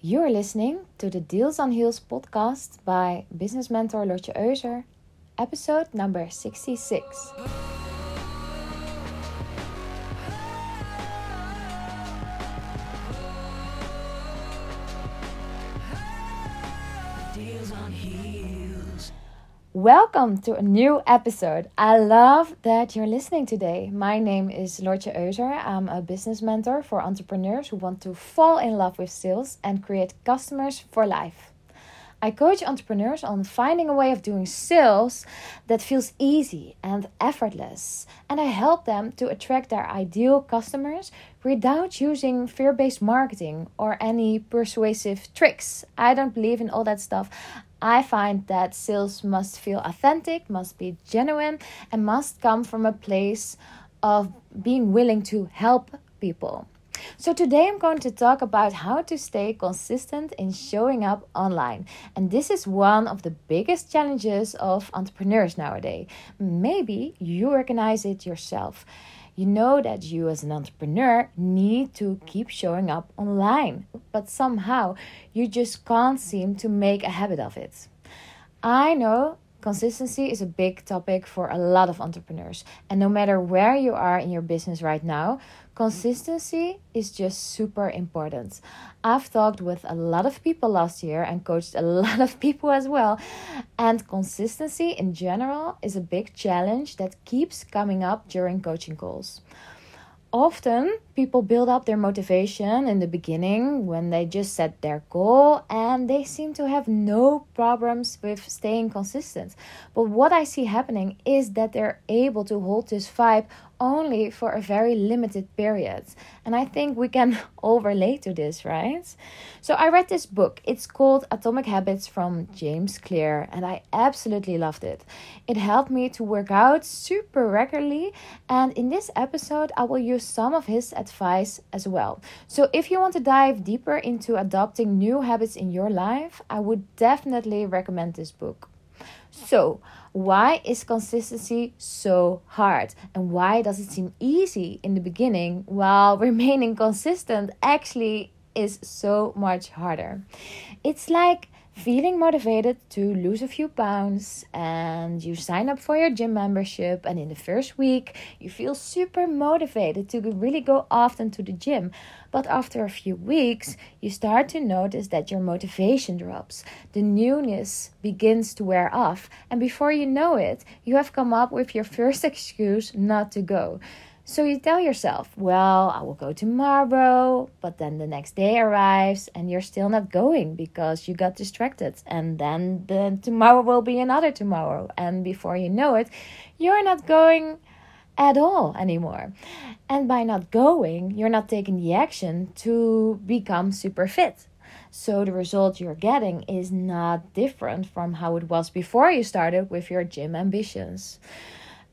You're listening to the Deals on Heels podcast by business mentor Lotje Euser, episode number 66. Welcome to a new episode. I love that you're listening today. My name is Lotje Euser. I'm a business mentor for entrepreneurs who want to fall in love with sales and create customers for life. I coach entrepreneurs on finding a way of doing sales that feels easy and effortless, and I help them to attract their ideal customers without using fear based marketing or any persuasive tricks. I don't believe in all that stuff. I find that sales must feel authentic, must be genuine, and must come from a place of being willing to help people. So, today I'm going to talk about how to stay consistent in showing up online. And this is one of the biggest challenges of entrepreneurs nowadays. Maybe you recognize it yourself you know that you as an entrepreneur need to keep showing up online, but somehow you just can't seem to make a habit of it. I know consistency is a big topic for a lot of entrepreneurs, and no matter where you are in your business right now, Consistency is just super important. I've talked with a lot of people last year and coached a lot of people as well. And consistency in general is a big challenge that keeps coming up during coaching calls often people build up their motivation in the beginning when they just set their goal and they seem to have no problems with staying consistent. But what I see happening is that they're able to hold this vibe only for a very limited period. And I think we can all relate to this, right? So I read this book. It's called Atomic Habits from James Clear, and I absolutely loved it. It helped me to work out super regularly, and in this episode, I will use some of his advice as well. So if you want to dive deeper into adopting new habits in your life, I would definitely recommend this book. So, why is consistency so hard? And why does it seem easy in the beginning while remaining consistent actually is so much harder? It's like feeling motivated to lose a few pounds and you sign up for your gym membership and in the first week you feel super motivated to really go often to the gym. But after a few weeks you start to notice that your motivation drops. The newness begins to wear off and before you know it you have come up with your first excuse not to go so you tell yourself, well, I will go tomorrow, but then the next day arrives and you're still not going because you got distracted. And then the tomorrow will be another tomorrow. And before you know it, you're not going at all anymore. And by not going, you're not taking the action to become super fit. So the result you're getting is not different from how it was before you started with your gym ambitions.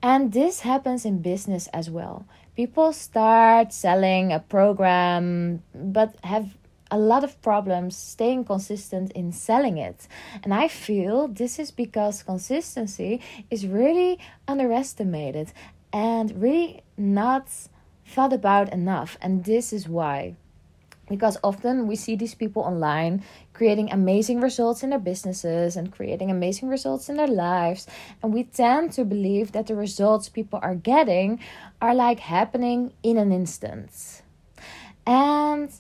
And this happens in business as well. People start selling a program but have a lot of problems staying consistent in selling it. And I feel this is because consistency is really underestimated and really not thought about enough. And this is why because often we see these people online creating amazing results in their businesses and creating amazing results in their lives and we tend to believe that the results people are getting are like happening in an instant and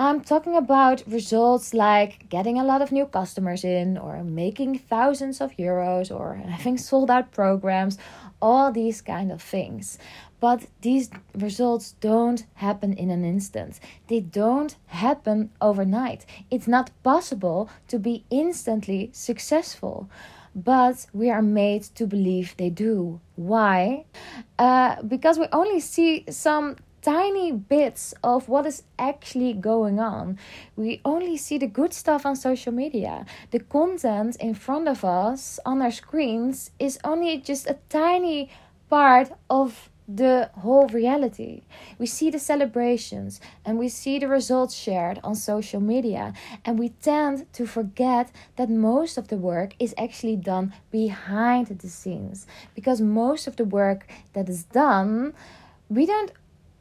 I'm talking about results like getting a lot of new customers in, or making thousands of euros, or having sold out programs, all these kind of things. But these results don't happen in an instant. They don't happen overnight. It's not possible to be instantly successful. But we are made to believe they do. Why? Uh, because we only see some tiny bits of what is actually going on. We only see the good stuff on social media. The content in front of us on our screens is only just a tiny part of the whole reality. We see the celebrations and we see the results shared on social media, and we tend to forget that most of the work is actually done behind the scenes because most of the work that is done, we don't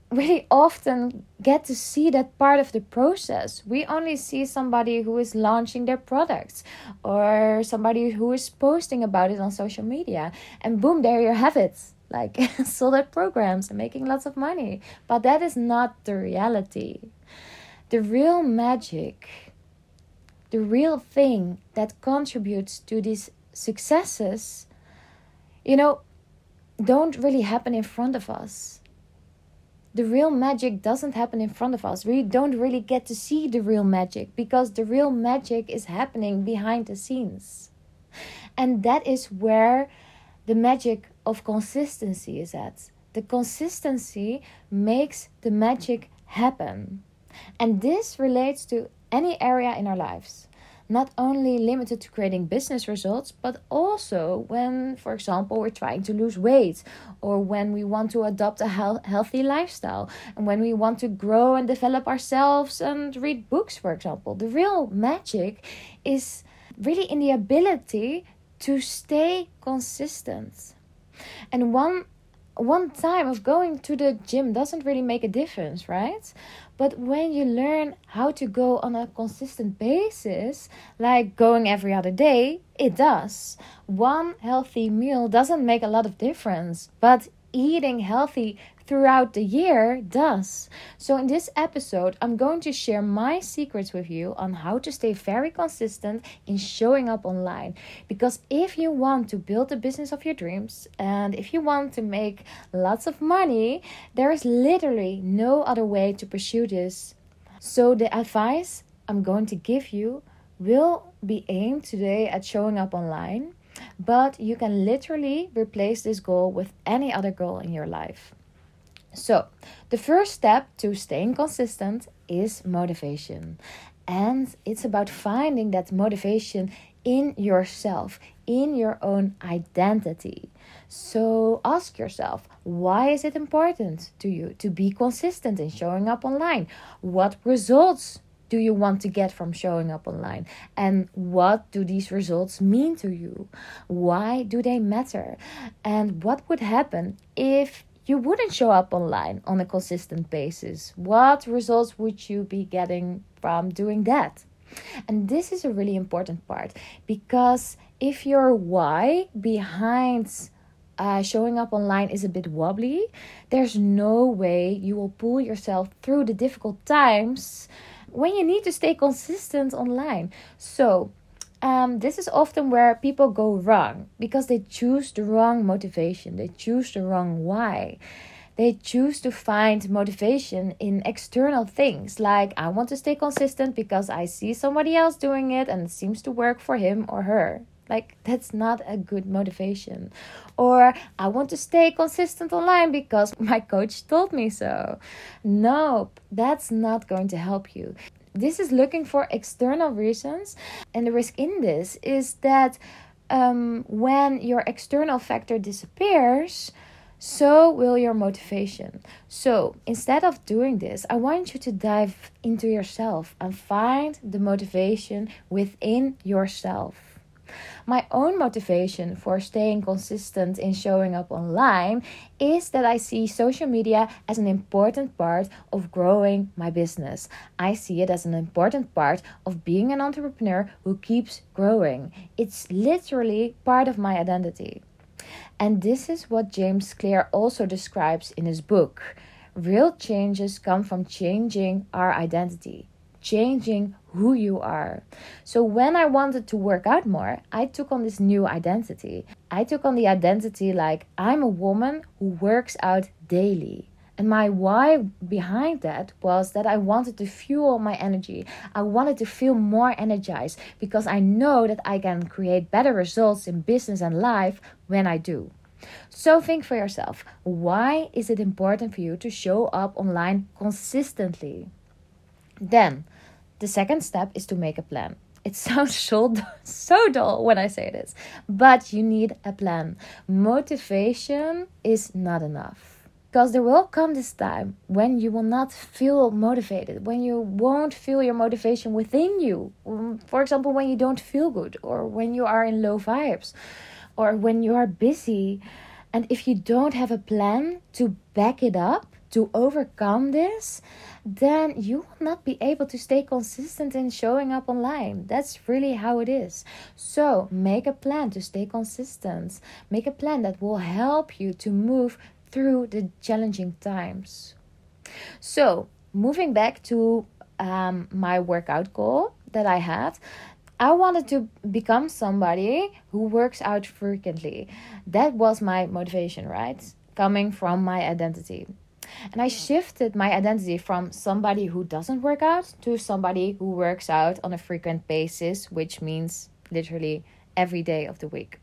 really often get to see that part of the process. We only see somebody who is launching their products or somebody who is posting about it on social media, and boom, there you have it like solid programs and making lots of money. But that is not the reality. The real magic, the real thing that contributes to these successes, you know, don't really happen in front of us the real magic doesn't happen in front of us. We don't really get to see the real magic because the real magic is happening behind the scenes. And that is where the magic of consistency is at. The consistency makes the magic happen. And this relates to any area in our lives not only limited to creating business results, but also when, for example, we're trying to lose weight or when we want to adopt a healthy lifestyle and when we want to grow and develop ourselves and read books, for example. The real magic is really in the ability to stay consistent. And one one time of going to the gym doesn't really make a difference, right? But when you learn how to go on a consistent basis, like going every other day, it does. One healthy meal doesn't make a lot of difference, but eating healthy throughout the year does. So, in this episode, I'm going to share my secrets with you on how to stay very consistent in showing up online. Because if you want to build the business of your dreams and if you want to make lots of money, there is literally no other way to pursue this. So, the advice I'm going to give you will be aimed today at showing up online but you can literally replace this goal with any other goal in your life. So, the first step to staying consistent is motivation. And it's about finding that motivation in yourself, in your own identity. So ask yourself, why is it important to you to be consistent in showing up online? What results do you want to get from showing up online? And what do these results mean to you? Why do they matter? And what would happen if you wouldn't show up online on a consistent basis, what results would you be getting from doing that? And this is a really important part because if your why behind uh, showing up online is a bit wobbly, there's no way you will pull yourself through the difficult times when you need to stay consistent online. So, um, this is often where people go wrong because they choose the wrong motivation, they choose the wrong why. They choose to find motivation in external things like I want to stay consistent because I see somebody else doing it and it seems to work for him or her. Like, that's not a good motivation. Or, I want to stay consistent online because my coach told me so. Nope, that's not going to help you. This is looking for external reasons, and the risk in this is that um, when your external factor disappears, so will your motivation. So instead of doing this, I want you to dive into yourself and find the motivation within yourself. My own motivation for staying consistent in showing up online is that I see social media as an important part of growing my business. I see it as an important part of being an entrepreneur who keeps growing. It's literally part of my identity. And this is what James Clear also describes in his book. Real changes come from changing our identity changing who you are. So when I wanted to work out more, I took on this new identity. I took on the identity like I'm a woman who works out daily. And my why behind that was that I wanted to fuel my energy. I wanted to feel more energized because I know that I can create better results in business and life when I do. So think for yourself why is it important for you to show up online consistently? Then, the second step is to make a plan. It sounds so, so dull when I say this, but you need a plan. Motivation is not enough. Because there will come this time when you will not feel motivated, when you won't feel your motivation within you. Um, for example, when you don't feel good, or when you are in low vibes, or when you are busy. And if you don't have a plan to back it up, to overcome this, then you will not be able to stay consistent in showing up online. That's really how it is. So, make a plan to stay consistent. Make a plan that will help you to move through the challenging times. So, moving back to um, my workout goal that I had, I wanted to become somebody who works out frequently. That was my motivation, right? Coming from my identity. And I shifted my identity from somebody who doesn't work out to somebody who works out on a frequent basis, which means literally every day of the week.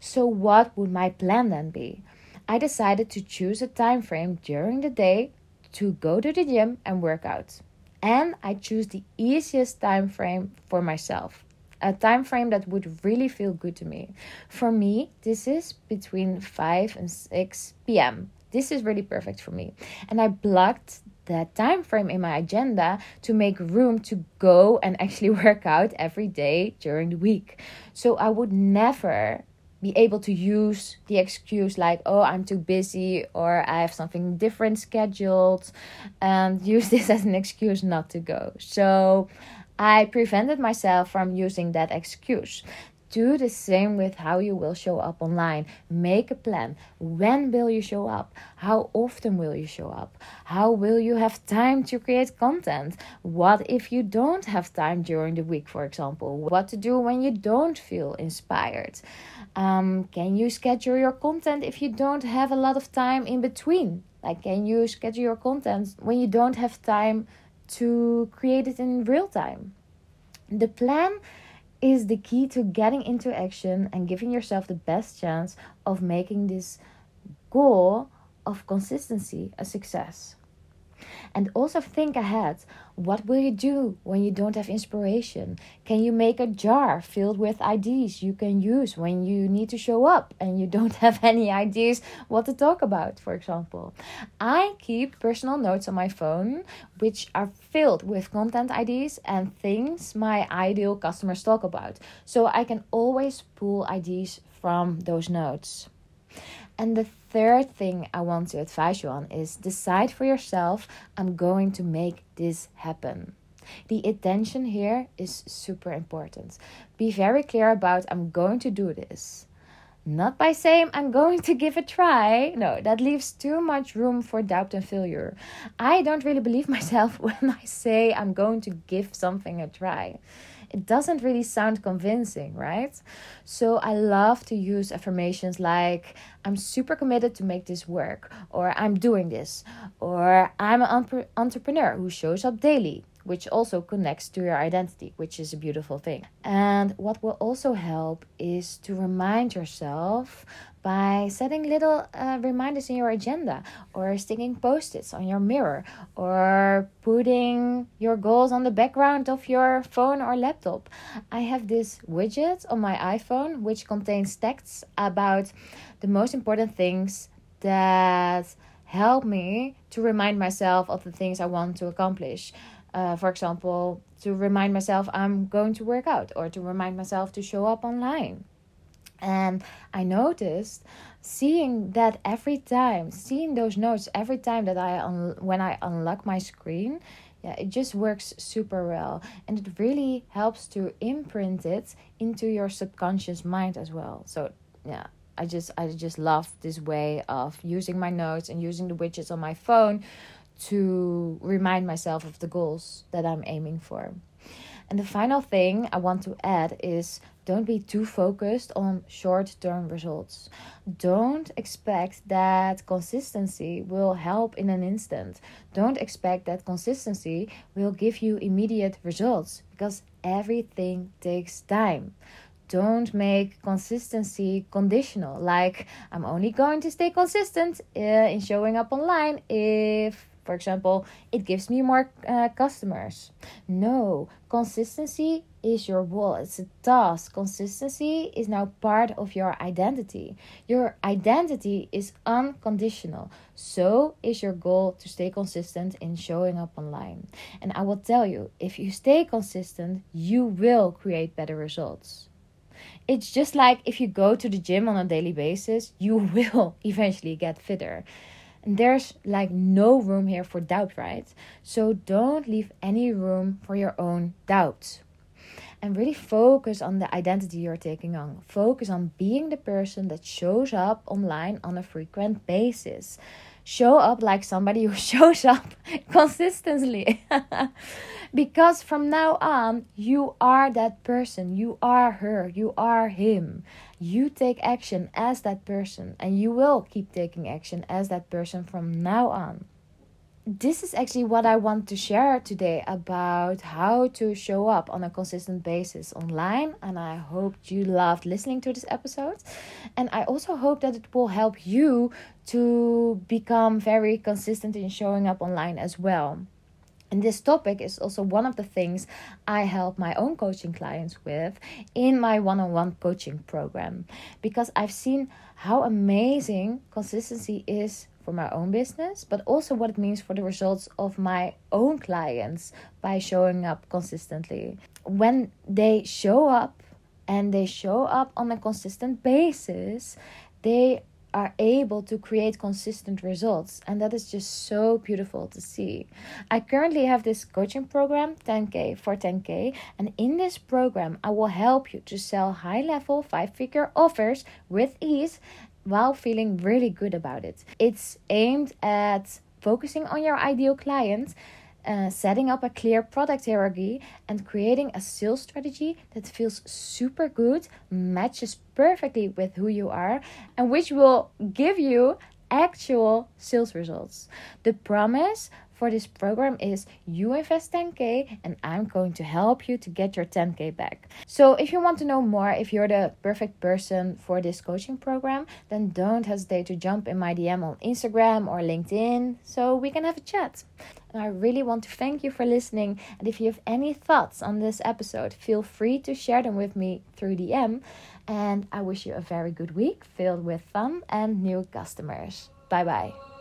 So, what would my plan then be? I decided to choose a time frame during the day to go to the gym and work out. And I choose the easiest time frame for myself. A time frame that would really feel good to me. For me, this is between 5 and 6 p.m. This is really perfect for me. And I blocked that time frame in my agenda to make room to go and actually work out every day during the week. So I would never be able to use the excuse like oh i'm too busy or i have something different scheduled and use this as an excuse not to go so i prevented myself from using that excuse do the same with how you will show up online. Make a plan. When will you show up? How often will you show up? How will you have time to create content? What if you don't have time during the week, for example? What to do when you don't feel inspired? Um, can you schedule your content if you don't have a lot of time in between? Like, can you schedule your content when you don't have time to create it in real time? The plan is the key to getting into action and giving yourself the best chance of making this goal of consistency a success. And also think ahead. What will you do when you don't have inspiration? Can you make a jar filled with ideas you can use when you need to show up and you don't have any ideas what to talk about, for example? I keep personal notes on my phone which are filled with content ideas and things my ideal customers talk about. So I can always pull ideas from those notes. And the third thing I want to advise you on is decide for yourself I'm going to make this happen. The attention here is super important. Be very clear about I'm going to do this. Not by saying I'm going to give a try. No, that leaves too much room for doubt and failure. I don't really believe myself when I say I'm going to give something a try it doesn't really sound convincing, right? So I love to use affirmations like, I'm super committed to make this work, or I'm doing this, or I'm an entrepreneur who shows up daily which also connects to your identity, which is a beautiful thing. And what will also help is to remind yourself by setting little uh, reminders in your agenda or sticking post its on your mirror or putting your goals on the background of your phone or laptop. I have this widget on my iPhone which contains texts about the most important things that help me to remind myself of the things I want to accomplish. Uh, for example, to remind myself I'm going to work out or to remind myself to show up online. And I noticed seeing that every time, seeing those notes every time that I un- when I unlock my screen, yeah, it just works super well, and it really helps to imprint it into your subconscious mind as well. So yeah, I just I just love this way of using my notes and using the widgets on my phone to remind myself of the goals that I'm aiming for. And the final thing I want to add is don't be too focused on short term results. Don't expect that consistency will help in an instant. Don't expect that consistency will give you immediate results because everything takes time don't make consistency conditional. Like, I'm only going to stay consistent uh, in showing up online if for example, it gives me more uh, customers. No, consistency is your wall, it's a task. Consistency is now part of your identity. Your identity is unconditional. So is your goal to stay consistent in showing up online. And I will tell you, if you stay consistent, you will create better results. It's just like if you go to the gym on a daily basis, you will eventually get fitter And there's like no room here for doubt, right? So don't leave any room for your own doubts. And really focus on the identity you're taking on. Focus on being the person that shows up online on a frequent basis. Show up like somebody who shows up consistently. because from now on, you are that person. You are her. You are him you take action as that person and you will keep taking action as that person from now on. This is actually what I want to share today about how to show up on a consistent basis online. And I hope you loved listening to this episode. And I also hope that it will help you to become very consistent in showing up online as well. And this topic is also one of the things I help my own coaching clients with in my one on one coaching program because I've seen how amazing consistency is for my own business, but also what it means for the results of my own clients by showing up consistently. When they show up and they show up on a consistent basis, they are able to create consistent results and that is just so beautiful to see i currently have this coaching program 10k for 10k and in this program i will help you to sell high level five figure offers with ease while feeling really good about it. It's aimed at focusing on your ideal client uh, setting up a clear product hierarchy and creating a sales strategy that feels super good, matches perfectly with who you are, and which will give you actual sales results. The promise for this program is you invest 10k and I'm going to help you to get your 10k back. So, if you want to know more, if you're the perfect person for this coaching program, then don't hesitate to jump in my DM on Instagram or LinkedIn so we can have a chat. And I really want to thank you for listening. And if you have any thoughts on this episode, feel free to share them with me through DM. And I wish you a very good week filled with fun and new customers. Bye bye.